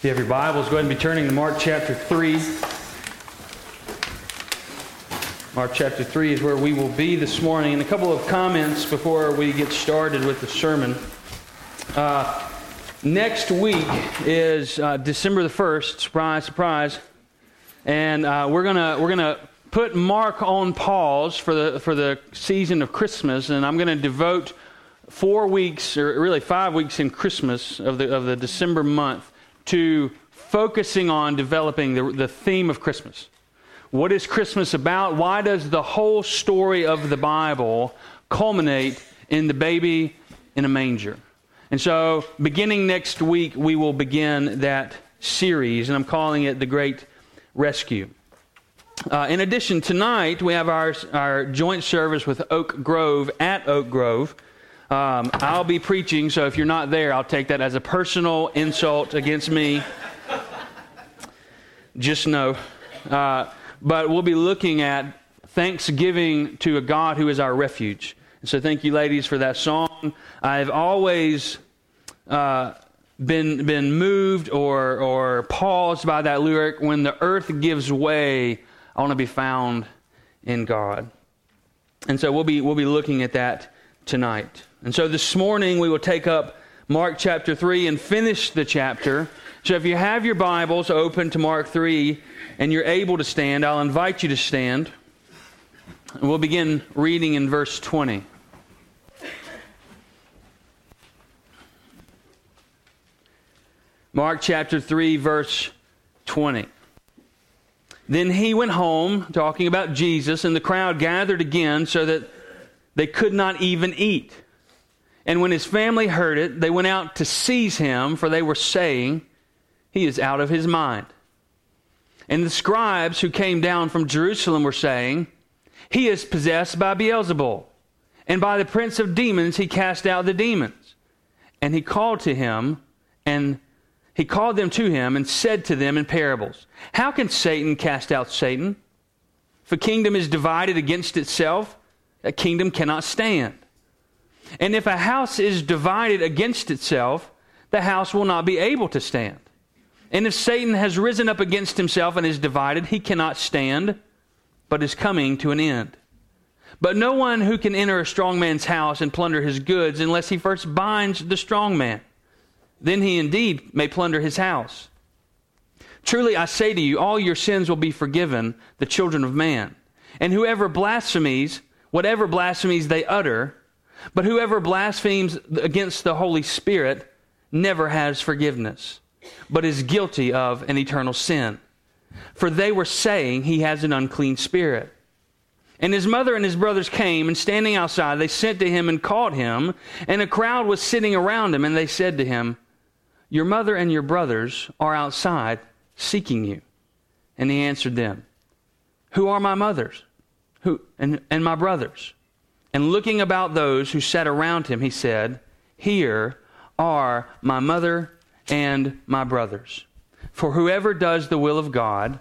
If you have your Bibles, go ahead and be turning to Mark chapter 3. Mark chapter 3 is where we will be this morning. And a couple of comments before we get started with the sermon. Uh, next week is uh, December the 1st. Surprise, surprise. And uh, we're going we're gonna put Mark on pause for the, for the season of Christmas. And I'm going to devote four weeks, or really five weeks in Christmas of the, of the December month to focusing on developing the, the theme of Christmas. What is Christmas about? Why does the whole story of the Bible culminate in the baby in a manger? And so, beginning next week, we will begin that series, and I'm calling it The Great Rescue. Uh, in addition, tonight we have our, our joint service with Oak Grove at Oak Grove. Um, I'll be preaching, so if you're not there, I'll take that as a personal insult against me. Just know. Uh, but we'll be looking at thanksgiving to a God who is our refuge. So thank you, ladies, for that song. I've always uh, been been moved or or paused by that lyric. When the earth gives way, I want to be found in God. And so we'll be we'll be looking at that tonight. And so this morning we will take up Mark chapter 3 and finish the chapter. So if you have your Bibles open to Mark 3 and you're able to stand, I'll invite you to stand. And we'll begin reading in verse 20. Mark chapter 3, verse 20. Then he went home, talking about Jesus, and the crowd gathered again so that they could not even eat. And when his family heard it, they went out to seize him, for they were saying, He is out of his mind. And the scribes who came down from Jerusalem were saying, He is possessed by Beelzebul, and by the prince of demons he cast out the demons. And he called to him, and he called them to him, and said to them in parables, How can Satan cast out Satan? If a kingdom is divided against itself, a kingdom cannot stand. And if a house is divided against itself, the house will not be able to stand. And if Satan has risen up against himself and is divided, he cannot stand, but is coming to an end. But no one who can enter a strong man's house and plunder his goods unless he first binds the strong man. Then he indeed may plunder his house. Truly I say to you, all your sins will be forgiven the children of man. And whoever blasphemies, whatever blasphemies they utter, but whoever blasphemes against the Holy Spirit never has forgiveness, but is guilty of an eternal sin. For they were saying he has an unclean spirit. And his mother and his brothers came, and standing outside, they sent to him and called him. And a crowd was sitting around him, and they said to him, Your mother and your brothers are outside seeking you. And he answered them, Who are my mothers? Who and, and my brothers? And looking about those who sat around him, he said, Here are my mother and my brothers. For whoever does the will of God,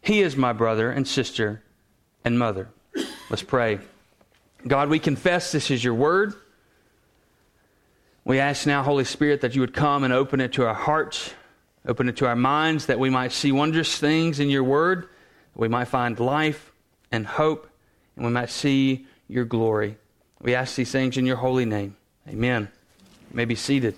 he is my brother and sister and mother. Let's pray. God, we confess this is your word. We ask now, Holy Spirit, that you would come and open it to our hearts, open it to our minds, that we might see wondrous things in your word, that we might find life and hope, and we might see your glory. We ask these things in your holy name. Amen. You may be seated.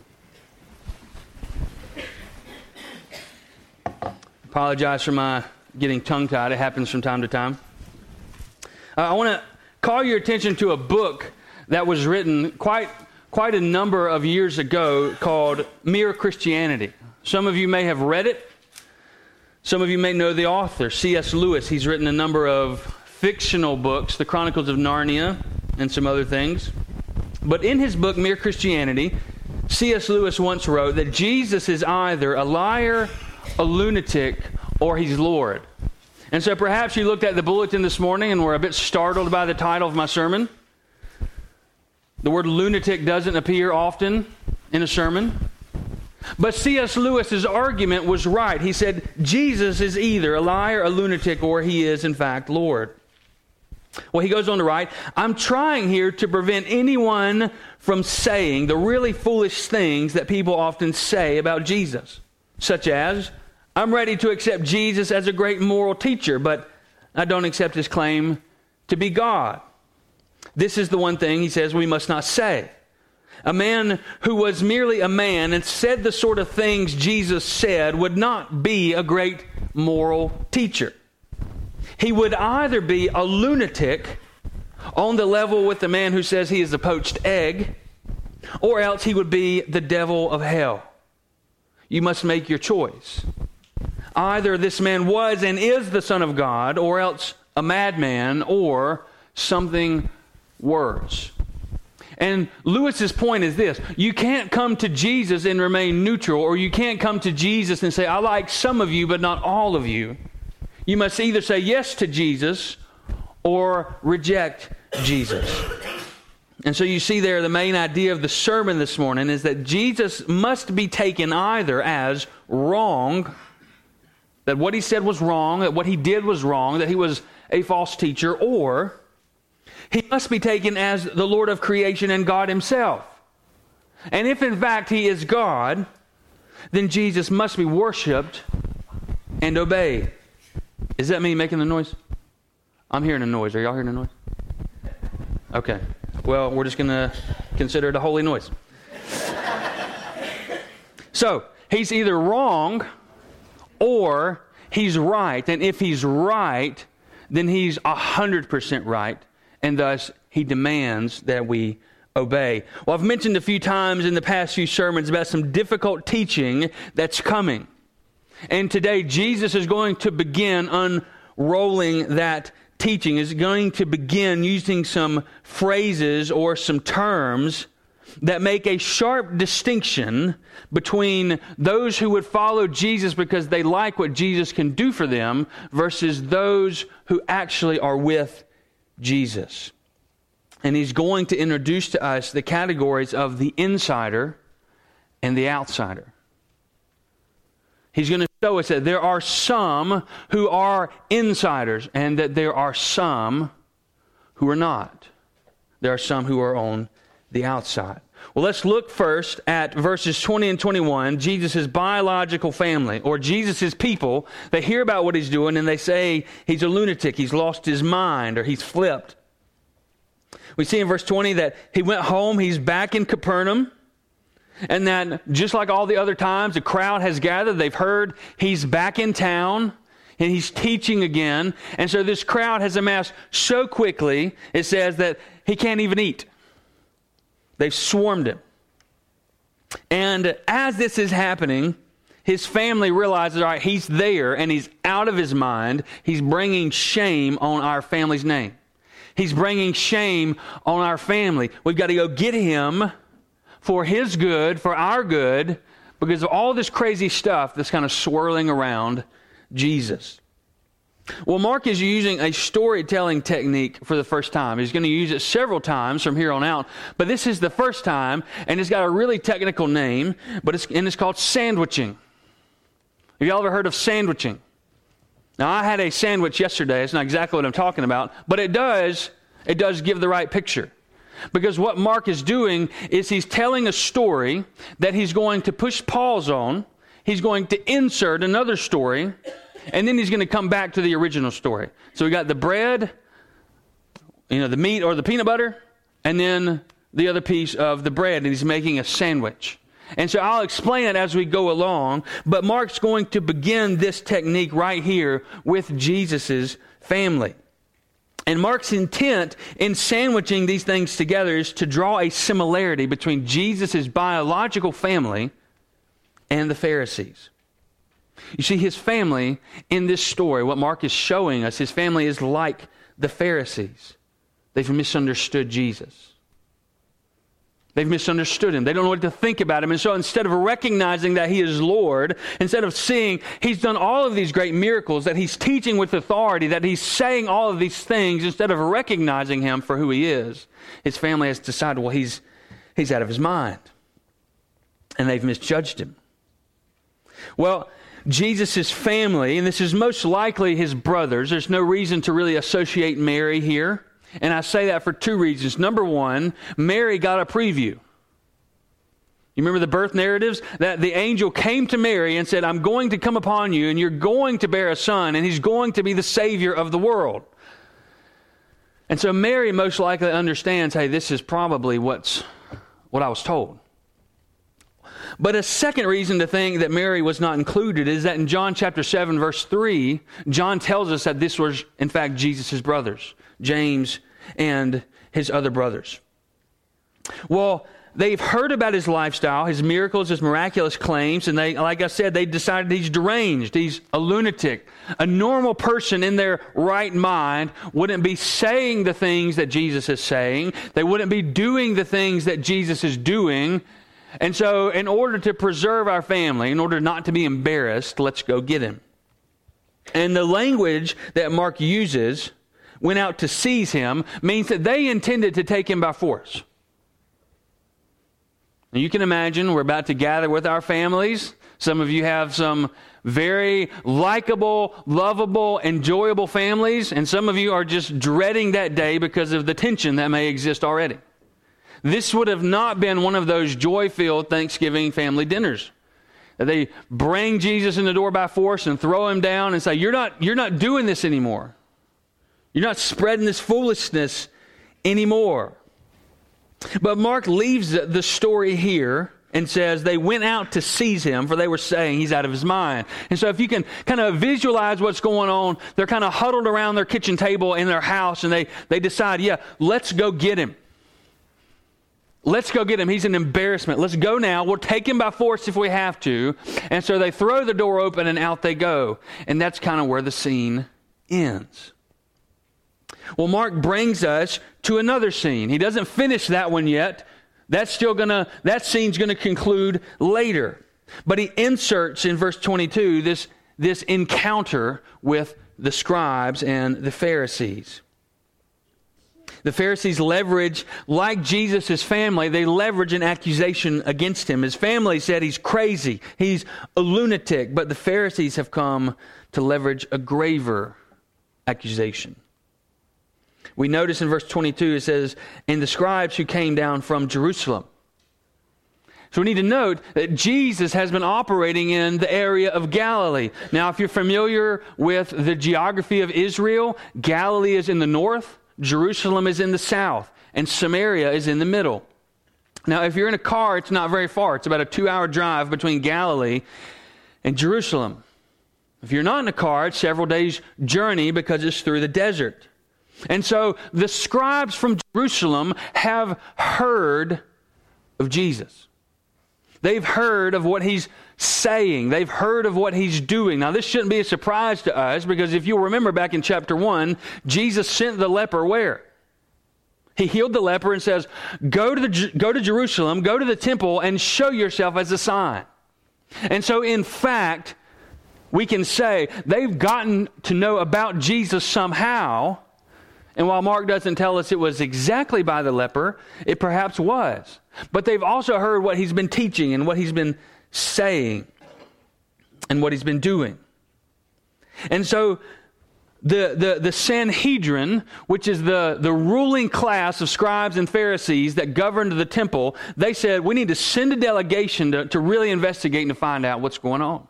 Apologize for my getting tongue tied. It happens from time to time. Uh, I want to call your attention to a book that was written quite, quite a number of years ago called Mere Christianity. Some of you may have read it. Some of you may know the author, C.S. Lewis. He's written a number of fictional books, The Chronicles of Narnia, and some other things. But in his book, Mere Christianity, C.S. Lewis once wrote that Jesus is either a liar, a lunatic, or he's Lord. And so perhaps you looked at the bulletin this morning and were a bit startled by the title of my sermon. The word lunatic doesn't appear often in a sermon. But C.S. Lewis's argument was right. He said Jesus is either a liar, a lunatic, or he is, in fact, Lord. Well, he goes on to write, I'm trying here to prevent anyone from saying the really foolish things that people often say about Jesus. such as, I'm ready to accept Jesus as a great moral teacher, but I don't accept his claim to be God. This is the one thing he says we must not say. A man who was merely a man and said the sort of things Jesus said would not be a great moral teacher. He would either be a lunatic on the level with the man who says he is a poached egg, or else he would be the devil of hell. You must make your choice. Either this man was and is the Son of God, or else a madman, or something worse. And Lewis's point is this you can't come to Jesus and remain neutral, or you can't come to Jesus and say, I like some of you, but not all of you. You must either say yes to Jesus or reject Jesus. And so you see there the main idea of the sermon this morning is that Jesus must be taken either as wrong, that what he said was wrong, that what he did was wrong, that he was a false teacher, or he must be taken as the Lord of creation and God himself. And if in fact he is God, then Jesus must be worshiped and obeyed. Is that me making the noise? I'm hearing a noise. Are y'all hearing a noise? Okay. Well, we're just going to consider it a holy noise. so, he's either wrong or he's right. And if he's right, then he's 100% right and thus he demands that we obey. Well, I've mentioned a few times in the past few sermons about some difficult teaching that's coming. And today, Jesus is going to begin unrolling that teaching, is going to begin using some phrases or some terms that make a sharp distinction between those who would follow Jesus because they like what Jesus can do for them versus those who actually are with Jesus. And he's going to introduce to us the categories of the insider and the outsider. He's going to show it said there are some who are insiders and that there are some who are not. There are some who are on the outside. Well, let's look first at verses 20 and 21, Jesus' biological family, or Jesus' people. They hear about what he's doing and they say he's a lunatic, he's lost his mind, or he's flipped. We see in verse 20 that he went home, he's back in Capernaum, and that just like all the other times, the crowd has gathered, they've heard he's back in town and he's teaching again. And so this crowd has amassed so quickly, it says that he can't even eat. They've swarmed him. And as this is happening, his family realizes, all right, he's there and he's out of his mind. He's bringing shame on our family's name. He's bringing shame on our family. We've got to go get him for his good, for our good, because of all this crazy stuff that's kind of swirling around Jesus. Well, Mark is using a storytelling technique for the first time. He's going to use it several times from here on out, but this is the first time, and it's got a really technical name, but it's, and it's called sandwiching. Have y'all ever heard of sandwiching? Now, I had a sandwich yesterday. It's not exactly what I'm talking about, but it does, it does give the right picture. Because what Mark is doing is he's telling a story that he's going to push pause on. He's going to insert another story and then he's going to come back to the original story. So we got the bread, you know, the meat or the peanut butter, and then the other piece of the bread, and he's making a sandwich. And so I'll explain it as we go along, but Mark's going to begin this technique right here with Jesus' family. And Mark's intent in sandwiching these things together is to draw a similarity between Jesus' biological family and the Pharisees. You see, his family in this story, what Mark is showing us, his family is like the Pharisees. They've misunderstood Jesus. They've misunderstood him. They don't know what to think about him. And so instead of recognizing that he is Lord, instead of seeing he's done all of these great miracles, that he's teaching with authority, that he's saying all of these things, instead of recognizing him for who he is, his family has decided, well, he's, he's out of his mind. And they've misjudged him. Well, Jesus' family, and this is most likely his brothers. There's no reason to really associate Mary here. And I say that for two reasons. Number one, Mary got a preview. You remember the birth narratives? That the angel came to Mary and said, I'm going to come upon you, and you're going to bear a son, and he's going to be the Savior of the world. And so Mary most likely understands hey, this is probably what's, what I was told. But a second reason to think that Mary was not included is that in John chapter 7, verse 3, John tells us that this was, in fact, Jesus' brothers, James and his other brothers. Well, they've heard about his lifestyle, his miracles, his miraculous claims, and they, like I said, they decided he's deranged, he's a lunatic. A normal person in their right mind wouldn't be saying the things that Jesus is saying. They wouldn't be doing the things that Jesus is doing. And so, in order to preserve our family, in order not to be embarrassed, let's go get him. And the language that Mark uses, went out to seize him, means that they intended to take him by force. And you can imagine we're about to gather with our families. Some of you have some very likable, lovable, enjoyable families, and some of you are just dreading that day because of the tension that may exist already. This would have not been one of those joy filled Thanksgiving family dinners. They bring Jesus in the door by force and throw him down and say, You're not, you're not doing this anymore. You're not spreading this foolishness anymore. But Mark leaves the story here and says they went out to seize him for they were saying he's out of his mind. And so if you can kind of visualize what's going on, they're kind of huddled around their kitchen table in their house and they, they decide, yeah, let's go get him. Let's go get him. He's an embarrassment. Let's go now. We'll take him by force if we have to. And so they throw the door open and out they go. And that's kind of where the scene ends. Well, Mark brings us to another scene. He doesn't finish that one yet. That's still gonna, that scene's gonna conclude later. But he inserts in verse 22 this, this encounter with the scribes and the Pharisees. The Pharisees leverage, like Jesus' family, they leverage an accusation against him. His family said he's crazy, he's a lunatic, but the Pharisees have come to leverage a graver accusation. We notice in verse 22 it says, And the scribes who came down from Jerusalem. So we need to note that Jesus has been operating in the area of Galilee. Now, if you're familiar with the geography of Israel, Galilee is in the north, Jerusalem is in the south, and Samaria is in the middle. Now, if you're in a car, it's not very far. It's about a two hour drive between Galilee and Jerusalem. If you're not in a car, it's several days' journey because it's through the desert. And so the scribes from Jerusalem have heard of Jesus. They've heard of what he's saying. They've heard of what he's doing. Now, this shouldn't be a surprise to us because if you'll remember back in chapter 1, Jesus sent the leper where? He healed the leper and says, go to, the, go to Jerusalem, go to the temple, and show yourself as a sign. And so, in fact, we can say they've gotten to know about Jesus somehow and while Mark doesn't tell us it was exactly by the leper, it perhaps was. But they've also heard what he's been teaching and what he's been saying and what he's been doing. And so the, the, the Sanhedrin, which is the, the ruling class of scribes and Pharisees that governed the temple, they said, we need to send a delegation to, to really investigate and to find out what's going on.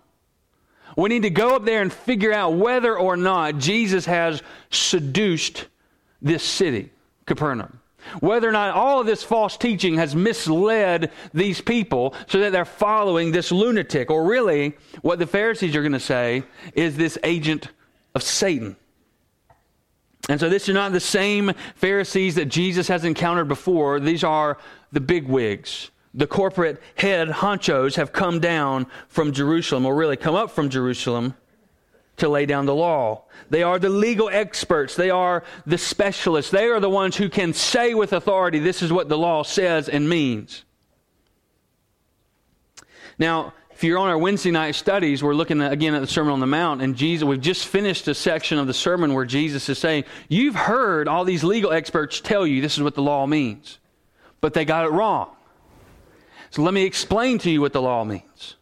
We need to go up there and figure out whether or not Jesus has seduced this city, Capernaum. Whether or not all of this false teaching has misled these people so that they're following this lunatic, or really, what the Pharisees are going to say is this agent of Satan. And so, this is not the same Pharisees that Jesus has encountered before. These are the big wigs. The corporate head honchos have come down from Jerusalem, or really come up from Jerusalem to lay down the law. They are the legal experts. They are the specialists. They are the ones who can say with authority, this is what the law says and means. Now, if you're on our Wednesday night studies, we're looking again at the Sermon on the Mount, and Jesus, we've just finished a section of the sermon where Jesus is saying, You've heard all these legal experts tell you this is what the law means, but they got it wrong. So let me explain to you what the law means.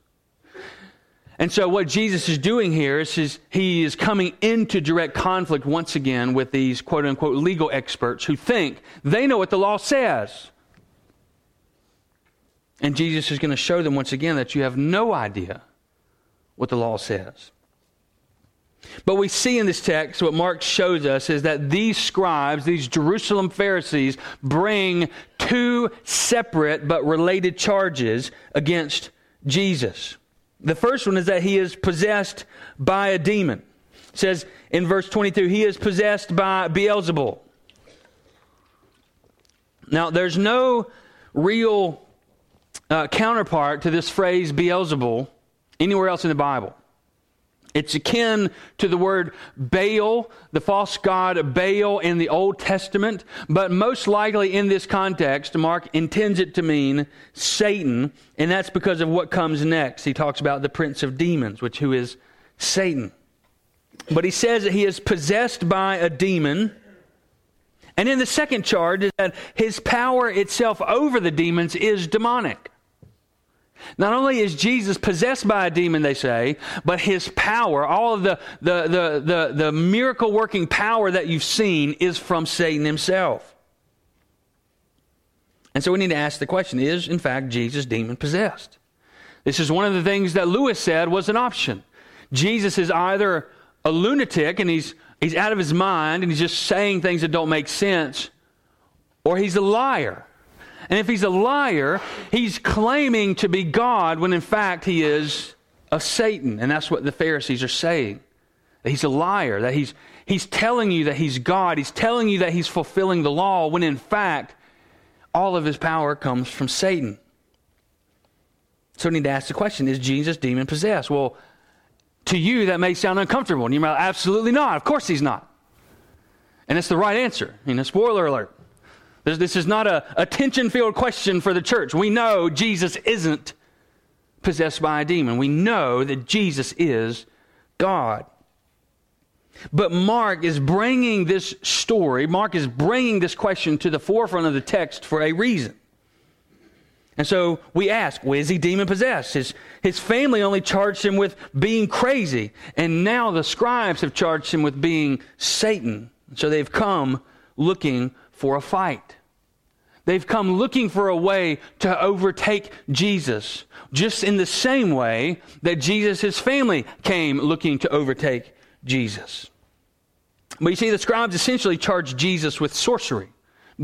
And so, what Jesus is doing here is he is coming into direct conflict once again with these quote unquote legal experts who think they know what the law says. And Jesus is going to show them once again that you have no idea what the law says. But we see in this text, what Mark shows us is that these scribes, these Jerusalem Pharisees, bring two separate but related charges against Jesus. The first one is that he is possessed by a demon. It says in verse 22, he is possessed by Beelzebul. Now, there's no real uh, counterpart to this phrase Beelzebul anywhere else in the Bible. It's akin to the word Baal, the false god Baal in the Old Testament, but most likely in this context, Mark intends it to mean Satan, and that's because of what comes next. He talks about the prince of demons, which who is Satan. But he says that he is possessed by a demon. And in the second charge is that his power itself over the demons is demonic. Not only is Jesus possessed by a demon, they say, but his power, all of the, the, the, the, the miracle working power that you've seen, is from Satan himself. And so we need to ask the question is, in fact, Jesus demon possessed? This is one of the things that Lewis said was an option. Jesus is either a lunatic and he's, he's out of his mind and he's just saying things that don't make sense, or he's a liar. And if he's a liar, he's claiming to be God when in fact he is of Satan. And that's what the Pharisees are saying. That he's a liar, that he's, he's telling you that he's God, he's telling you that he's fulfilling the law, when in fact all of his power comes from Satan. So we need to ask the question is Jesus demon possessed? Well, to you, that may sound uncomfortable. And you might, absolutely not. Of course he's not. And it's the right answer. You know, spoiler alert. This, is not a, a tension filled question for the church. We know Jesus isn't possessed by a demon. We know that Jesus is God. But Mark is bringing this story, Mark is bringing this question to the forefront of the text for a reason. And so we ask, well, is he demon possessed? His, his family only charged him with being crazy. And now the scribes have charged him with being Satan. So they've come looking for a fight. They've come looking for a way to overtake Jesus, just in the same way that Jesus, his family, came looking to overtake Jesus. But you see, the scribes essentially charged Jesus with sorcery,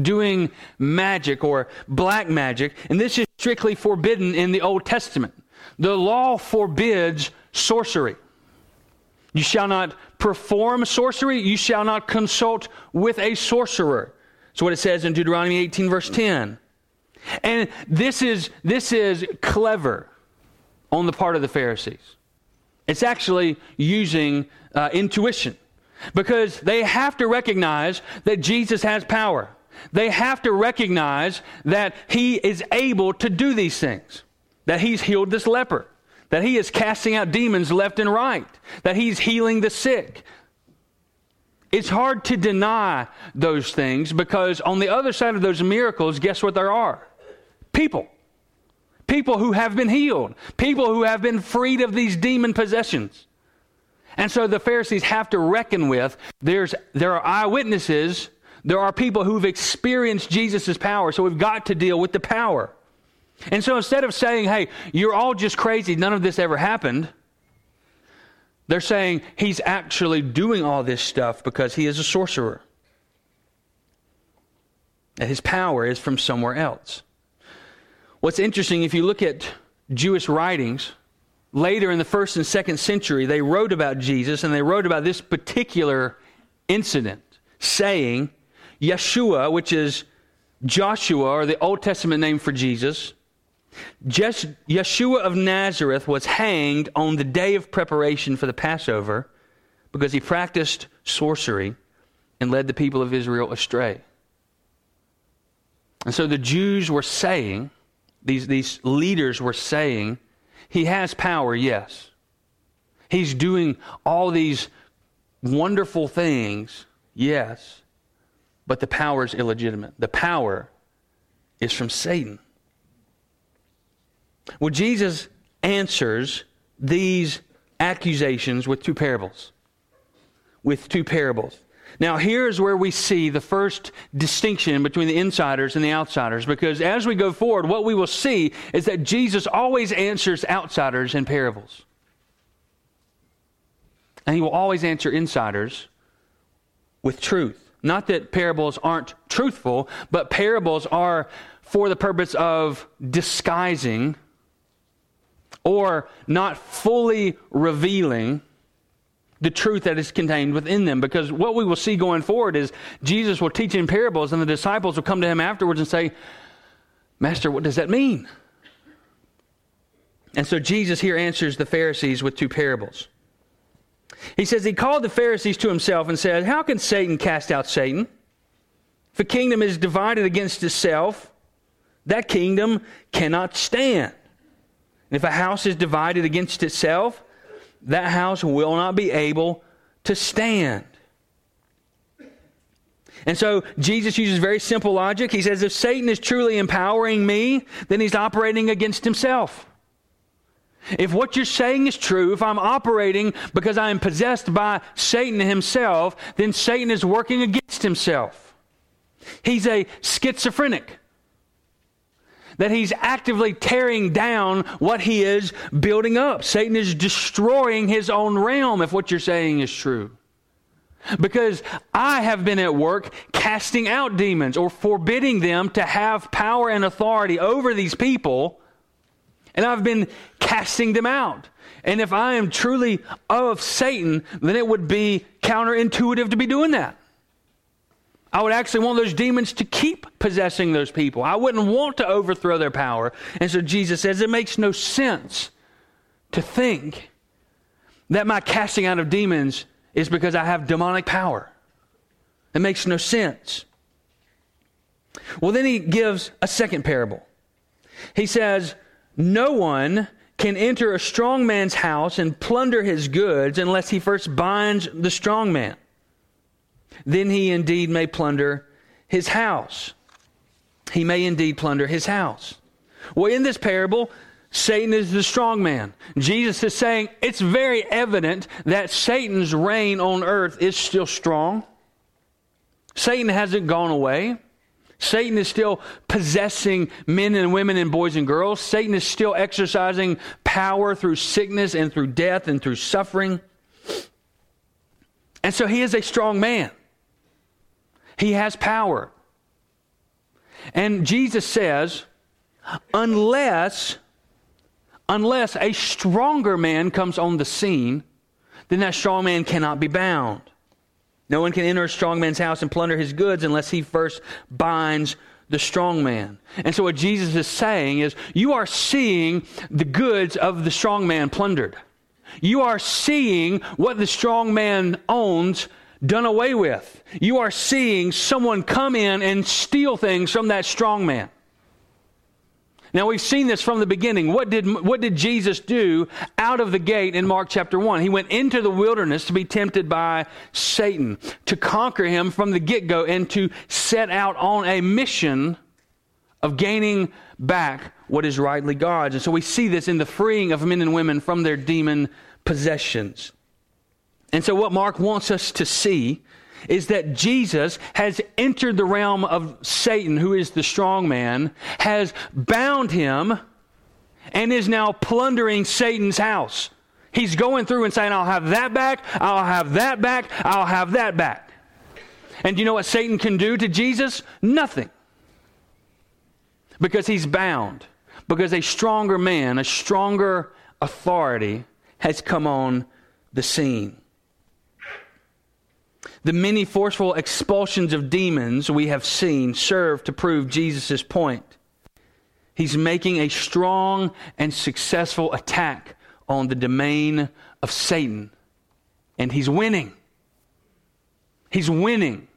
doing magic or black magic, and this is strictly forbidden in the Old Testament. The law forbids sorcery. You shall not perform sorcery, you shall not consult with a sorcerer. That's what it says in Deuteronomy 18, verse 10. And this is, this is clever on the part of the Pharisees. It's actually using uh, intuition because they have to recognize that Jesus has power. They have to recognize that he is able to do these things, that he's healed this leper, that he is casting out demons left and right, that he's healing the sick, it's hard to deny those things because on the other side of those miracles, guess what there are? People. People who have been healed. People who have been freed of these demon possessions. And so the Pharisees have to reckon with there's, there are eyewitnesses, there are people who've experienced Jesus' power, so we've got to deal with the power. And so instead of saying, hey, you're all just crazy, none of this ever happened, they're saying he's actually doing all this stuff because he is a sorcerer. And his power is from somewhere else. What's interesting, if you look at Jewish writings, later in the first and second century, they wrote about Jesus and they wrote about this particular incident, saying, Yeshua, which is Joshua, or the Old Testament name for Jesus, Yeshua of Nazareth was hanged on the day of preparation for the Passover because he practiced sorcery and led the people of Israel astray. And so the Jews were saying, these, these leaders were saying, he has power, yes. He's doing all these wonderful things, yes. But the power is illegitimate. The power is from Satan. Well, Jesus answers these accusations with two parables. With two parables. Now, here's where we see the first distinction between the insiders and the outsiders, because as we go forward, what we will see is that Jesus always answers outsiders in parables. And he will always answer insiders with truth. Not that parables aren't truthful, but parables are for the purpose of disguising or not fully revealing the truth that is contained within them. Because what we will see going forward is Jesus will teach in parables, and the disciples will come to him afterwards and say, Master, what does that mean? And so Jesus here answers the Pharisees with two parables. He says, He called the Pharisees to himself and said, How can Satan cast out Satan? If a kingdom is divided against itself, that kingdom cannot stand. And if a house is divided against itself, that house will not be able to stand. And so Jesus uses very simple logic. He says, if Satan is truly empowering me, then he's operating against himself. If what you're saying is true, if I'm operating because I am possessed by Satan himself, then Satan is working against himself. He's a schizophrenic. That he's actively tearing down what he is building up. Satan is destroying his own realm if what you're saying is true. Because I have been at work casting out demons or forbidding them to have power and authority over these people and I've been casting them out. And if I am truly of Satan, then it would be counterintuitive to be doing that. I would actually want those demons to keep possessing those people. I wouldn't want to overthrow their power. And so Jesus says it makes no sense to think that my casting out of demons is because I have demonic power. It makes no sense. Well, then he gives a second parable. He says, no one can enter a strong man's house and plunder his goods unless he first binds the strong man. Then he indeed may plunder his house. He may indeed plunder his house. Well, in this parable, Satan is the strong man. Jesus is saying it's very evident that Satan's reign on earth is still strong. Satan hasn't gone away. Satan is still possessing men and women and boys and girls. Satan is still exercising power through sickness and through death and through suffering. And so he is a strong man. He has power. And Jesus says, unless unless a stronger man comes on the scene, then that strong man cannot be bound. No one can enter a strong man's house and plunder his goods unless he first binds the strong man. And so, what Jesus is saying is, you are seeing the goods of the strong man plundered. You are seeing what the strong man owns done away with. You are seeing someone come in and steal things from that strong man. Now we've seen this from the beginning. What did, what did Jesus do out of the gate in Mark chapter 1? He went into the wilderness to be tempted by Satan, to conquer him from the get go, and to set out on a mission of gaining back what is rightly God's. And so we see this in the freeing of men and women from their demon possessions. And so what Mark wants us to see is that Jesus has entered the realm of Satan, who is the strong man, has bound him, and is now plundering Satan's house. He's going through and saying, I'll have that back, I'll have that back, I'll have that back. And do you know what Satan can do to Jesus? Nothing. Because he's bound. Because a stronger man, a stronger authority has come on the scene. The many forceful expulsions of demons we have seen serve to prove Jesus' point. He's making a strong and successful attack on the domain of Satan, and he's winning. He's winning.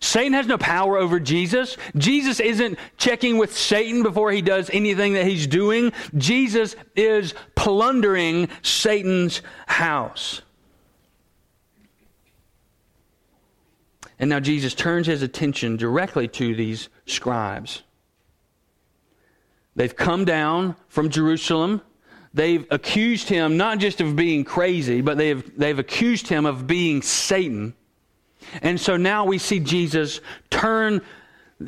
Satan has no power over Jesus. Jesus isn't checking with Satan before he does anything that he's doing. Jesus is plundering Satan's house. And now Jesus turns his attention directly to these scribes. They've come down from Jerusalem. They've accused him not just of being crazy, but they've, they've accused him of being Satan. And so now we see Jesus turn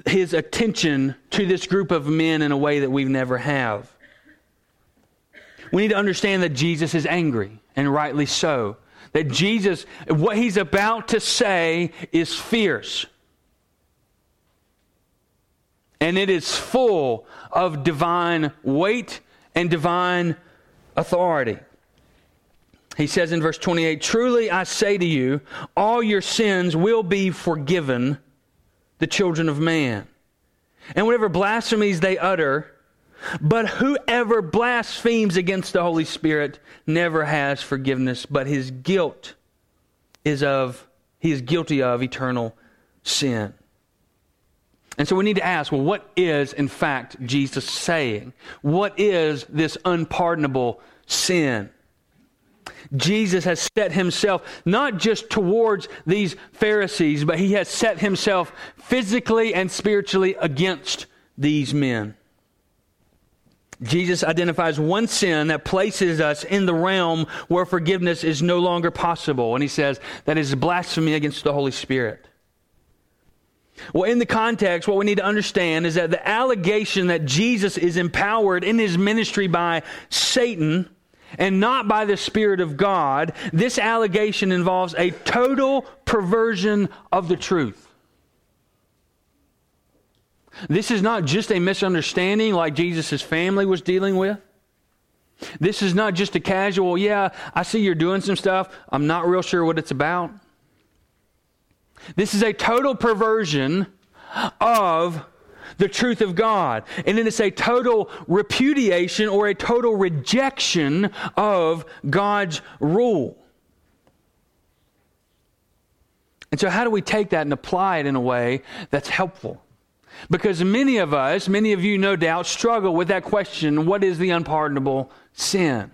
his attention to this group of men in a way that we never have. We need to understand that Jesus is angry, and rightly so. That Jesus, what he's about to say is fierce. And it is full of divine weight and divine authority. He says in verse 28 Truly I say to you, all your sins will be forgiven the children of man. And whatever blasphemies they utter, but whoever blasphemes against the Holy Spirit never has forgiveness, but his guilt is of, he is guilty of eternal sin. And so we need to ask well, what is, in fact, Jesus saying? What is this unpardonable sin? Jesus has set himself not just towards these Pharisees, but he has set himself physically and spiritually against these men. Jesus identifies one sin that places us in the realm where forgiveness is no longer possible. And he says that is blasphemy against the Holy Spirit. Well, in the context, what we need to understand is that the allegation that Jesus is empowered in his ministry by Satan and not by the Spirit of God, this allegation involves a total perversion of the truth. This is not just a misunderstanding like Jesus' family was dealing with. This is not just a casual, yeah, I see you're doing some stuff. I'm not real sure what it's about. This is a total perversion of the truth of God. And then it's a total repudiation or a total rejection of God's rule. And so, how do we take that and apply it in a way that's helpful? Because many of us, many of you no doubt, struggle with that question what is the unpardonable sin?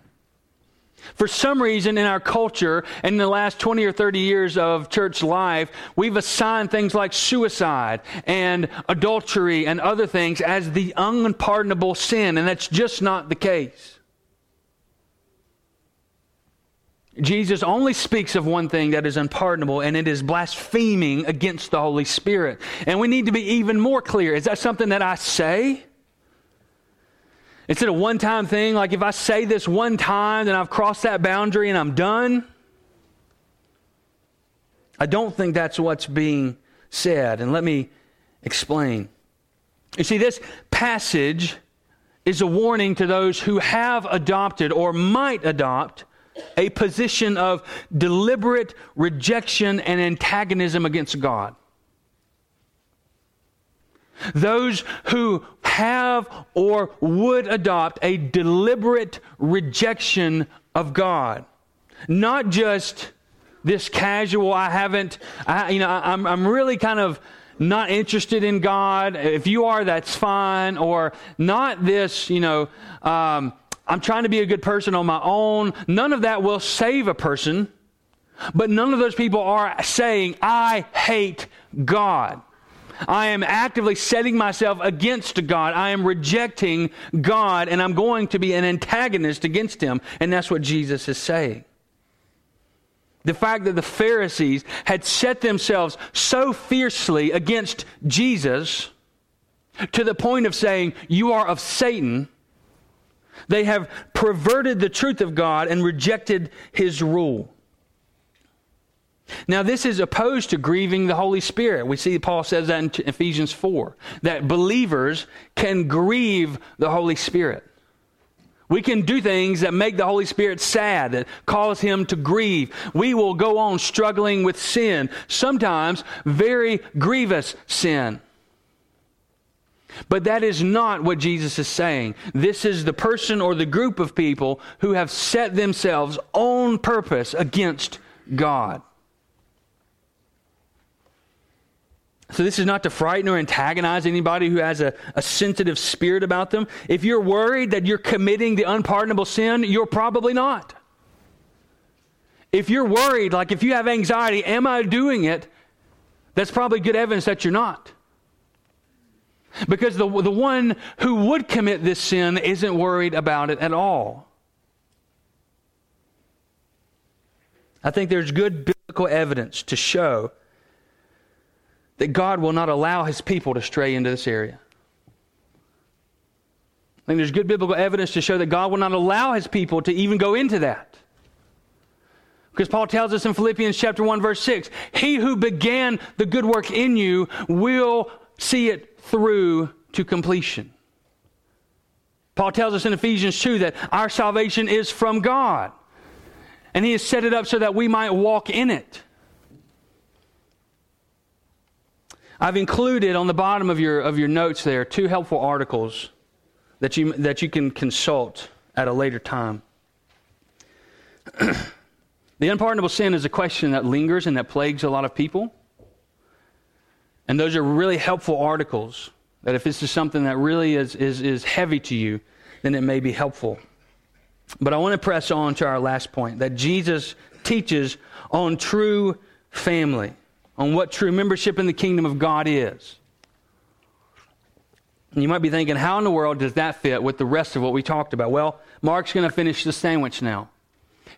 For some reason in our culture and in the last 20 or 30 years of church life, we've assigned things like suicide and adultery and other things as the unpardonable sin, and that's just not the case. Jesus only speaks of one thing that is unpardonable, and it is blaspheming against the Holy Spirit. And we need to be even more clear. Is that something that I say? Is it a one time thing? Like if I say this one time, then I've crossed that boundary and I'm done? I don't think that's what's being said. And let me explain. You see, this passage is a warning to those who have adopted or might adopt a position of deliberate rejection and antagonism against God. Those who have or would adopt a deliberate rejection of God. Not just this casual, I haven't, I, you know, I'm, I'm really kind of not interested in God. If you are, that's fine. Or not this, you know, um, I'm trying to be a good person on my own. None of that will save a person. But none of those people are saying, I hate God. I am actively setting myself against God. I am rejecting God, and I'm going to be an antagonist against Him. And that's what Jesus is saying. The fact that the Pharisees had set themselves so fiercely against Jesus to the point of saying, You are of Satan they have perverted the truth of God and rejected his rule. Now, this is opposed to grieving the Holy Spirit. We see Paul says that in Ephesians 4 that believers can grieve the Holy Spirit. We can do things that make the Holy Spirit sad, that cause him to grieve. We will go on struggling with sin, sometimes very grievous sin. But that is not what Jesus is saying. This is the person or the group of people who have set themselves on purpose against God. So, this is not to frighten or antagonize anybody who has a, a sensitive spirit about them. If you're worried that you're committing the unpardonable sin, you're probably not. If you're worried, like if you have anxiety, am I doing it? That's probably good evidence that you're not. Because the, the one who would commit this sin isn't worried about it at all. I think there's good biblical evidence to show that God will not allow his people to stray into this area. I think there's good biblical evidence to show that God will not allow his people to even go into that. Because Paul tells us in Philippians chapter 1 verse 6, he who began the good work in you will see it through to completion. Paul tells us in Ephesians 2 that our salvation is from God. And he has set it up so that we might walk in it. I've included on the bottom of your, of your notes there two helpful articles that you, that you can consult at a later time. the unpardonable sin is a question that lingers and that plagues a lot of people. And those are really helpful articles that if this is something that really is, is, is heavy to you, then it may be helpful. But I want to press on to our last point that Jesus teaches on true family, on what true membership in the kingdom of God is. And you might be thinking, how in the world does that fit with the rest of what we talked about? Well, Mark's going to finish the sandwich now.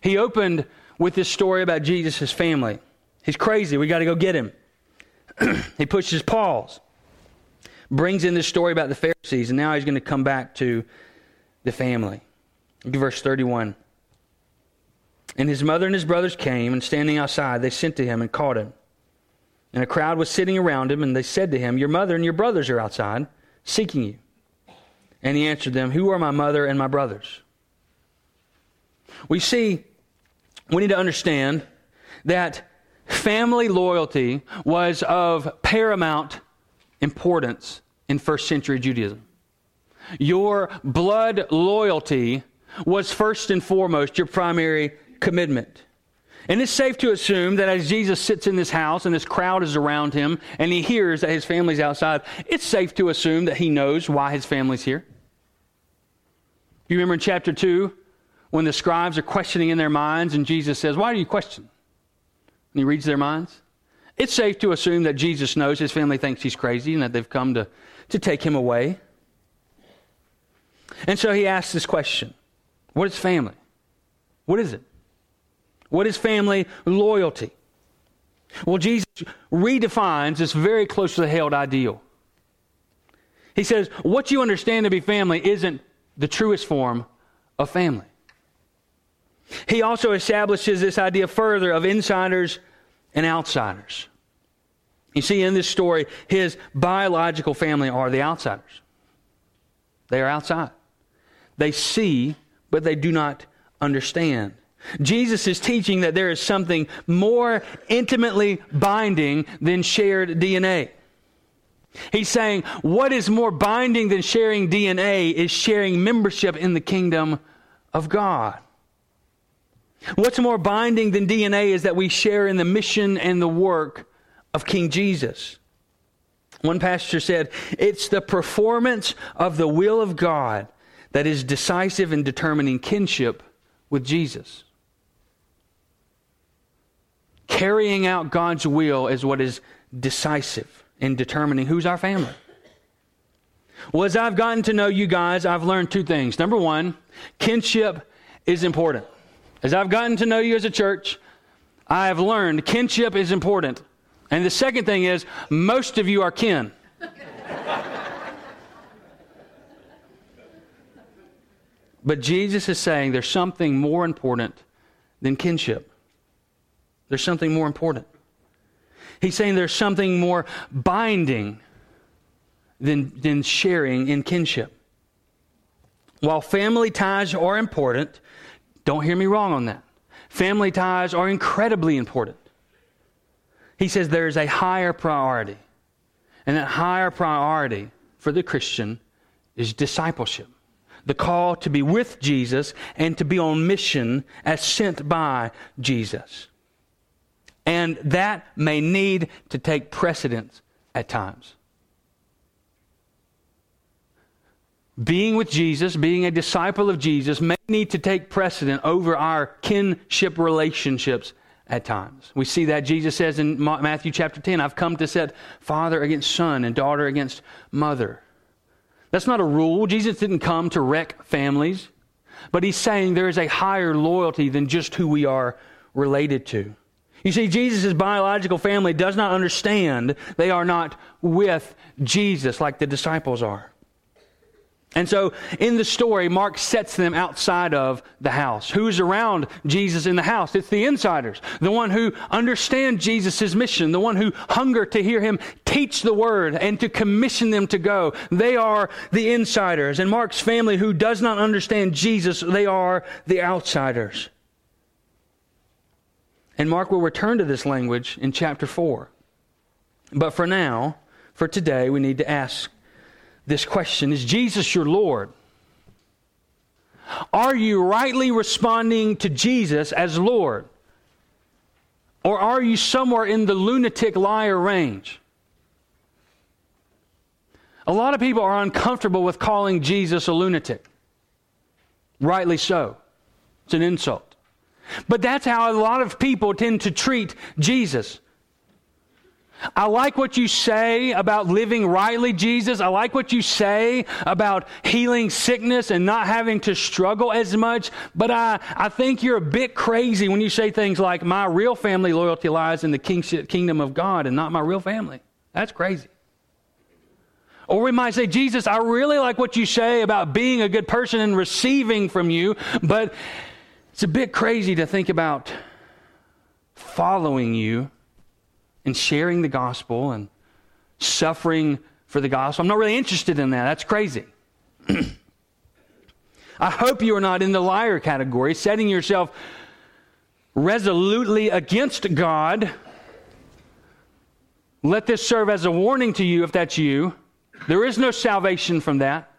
He opened with this story about Jesus' family. He's crazy. We got to go get him. he pushes pause, brings in this story about the Pharisees, and now he's going to come back to the family. Look at Verse 31. And his mother and his brothers came, and standing outside, they sent to him and caught him. And a crowd was sitting around him, and they said to him, Your mother and your brothers are outside seeking you. And he answered them, Who are my mother and my brothers? We see, we need to understand that family loyalty was of paramount importance in first century Judaism. Your blood loyalty was first and foremost your primary commitment. And it's safe to assume that as Jesus sits in this house and this crowd is around him and he hears that his family's outside, it's safe to assume that he knows why his family's here. You remember in chapter 2 when the scribes are questioning in their minds and Jesus says, Why do you question? And he reads their minds. It's safe to assume that Jesus knows his family thinks he's crazy and that they've come to, to take him away. And so he asks this question What is family? What is it? What is family loyalty? Well, Jesus redefines this very closely held ideal. He says, What you understand to be family isn't the truest form of family. He also establishes this idea further of insiders and outsiders. You see, in this story, his biological family are the outsiders. They are outside. They see, but they do not understand. Jesus is teaching that there is something more intimately binding than shared DNA. He's saying what is more binding than sharing DNA is sharing membership in the kingdom of God. What's more binding than DNA is that we share in the mission and the work of King Jesus. One pastor said, It's the performance of the will of God that is decisive in determining kinship with Jesus. Carrying out God's will is what is decisive in determining who's our family. Well, as I've gotten to know you guys, I've learned two things. Number one, kinship is important. As I've gotten to know you as a church, I have learned kinship is important. And the second thing is, most of you are kin. but Jesus is saying there's something more important than kinship. There's something more important. He's saying there's something more binding than, than sharing in kinship. While family ties are important, don't hear me wrong on that. Family ties are incredibly important. He says there's a higher priority. And that higher priority for the Christian is discipleship. The call to be with Jesus and to be on mission as sent by Jesus. And that may need to take precedence at times. Being with Jesus, being a disciple of Jesus, may need to take precedent over our kinship relationships at times. We see that Jesus says in Matthew chapter 10, I've come to set father against son and daughter against mother. That's not a rule. Jesus didn't come to wreck families, but he's saying there is a higher loyalty than just who we are related to. You see, Jesus' biological family does not understand they are not with Jesus like the disciples are. And so in the story, Mark sets them outside of the house. Who's around Jesus in the house? It's the insiders, the one who understand Jesus' mission, the one who hunger to hear him teach the word and to commission them to go. They are the insiders. And Mark's family who does not understand Jesus, they are the outsiders. And Mark will return to this language in chapter 4. But for now, for today, we need to ask this question Is Jesus your Lord? Are you rightly responding to Jesus as Lord? Or are you somewhere in the lunatic liar range? A lot of people are uncomfortable with calling Jesus a lunatic. Rightly so. It's an insult. But that's how a lot of people tend to treat Jesus. I like what you say about living rightly, Jesus. I like what you say about healing sickness and not having to struggle as much. But I, I think you're a bit crazy when you say things like, my real family loyalty lies in the kingdom of God and not my real family. That's crazy. Or we might say, Jesus, I really like what you say about being a good person and receiving from you, but it's a bit crazy to think about following you and sharing the gospel and suffering for the gospel. I'm not really interested in that. That's crazy. I hope you are not in the liar category, setting yourself resolutely against God. Let this serve as a warning to you if that's you. There is no salvation from that.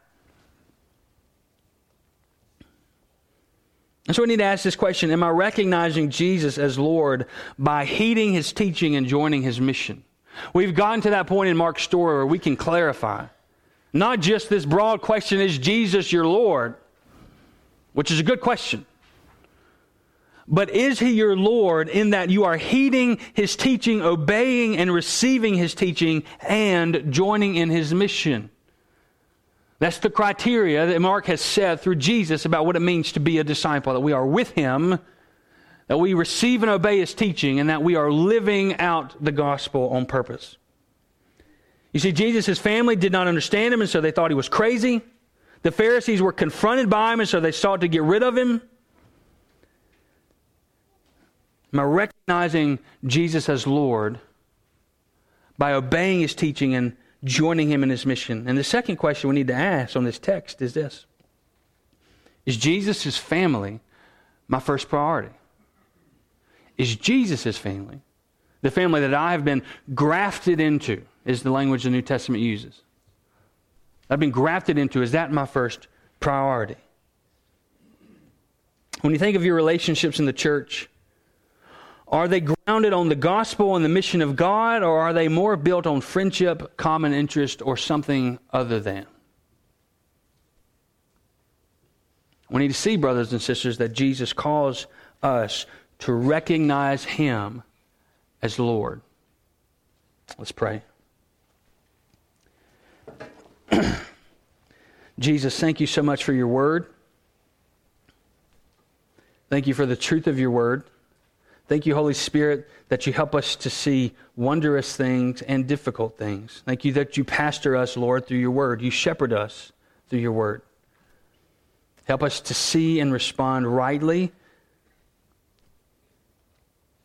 And so we need to ask this question Am I recognizing Jesus as Lord by heeding his teaching and joining his mission? We've gotten to that point in Mark's story where we can clarify. Not just this broad question, Is Jesus your Lord? Which is a good question. But is he your Lord in that you are heeding his teaching, obeying and receiving his teaching, and joining in his mission? That's the criteria that Mark has said through Jesus about what it means to be a disciple that we are with him, that we receive and obey his teaching, and that we are living out the gospel on purpose. You see, Jesus' family did not understand him, and so they thought he was crazy. The Pharisees were confronted by him, and so they sought to get rid of him. I recognizing Jesus as Lord by obeying his teaching and joining him in his mission. And the second question we need to ask on this text is this Is Jesus' family my first priority? Is Jesus' family, the family that I have been grafted into, is the language the New Testament uses? I've been grafted into, is that my first priority? When you think of your relationships in the church, are they grounded on the gospel and the mission of God, or are they more built on friendship, common interest, or something other than? We need to see, brothers and sisters, that Jesus calls us to recognize Him as Lord. Let's pray. Jesus, thank you so much for your word. Thank you for the truth of your word. Thank you, Holy Spirit, that you help us to see wondrous things and difficult things. Thank you that you pastor us, Lord, through your word. You shepherd us through your word. Help us to see and respond rightly.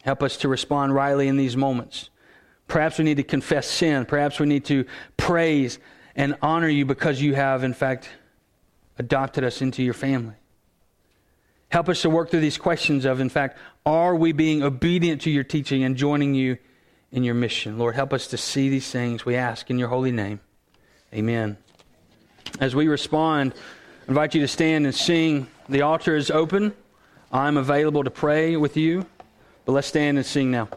Help us to respond rightly in these moments. Perhaps we need to confess sin. Perhaps we need to praise and honor you because you have, in fact, adopted us into your family. Help us to work through these questions of, in fact, are we being obedient to your teaching and joining you in your mission? Lord, help us to see these things, we ask in your holy name. Amen. As we respond, I invite you to stand and sing. The altar is open. I'm available to pray with you, but let's stand and sing now.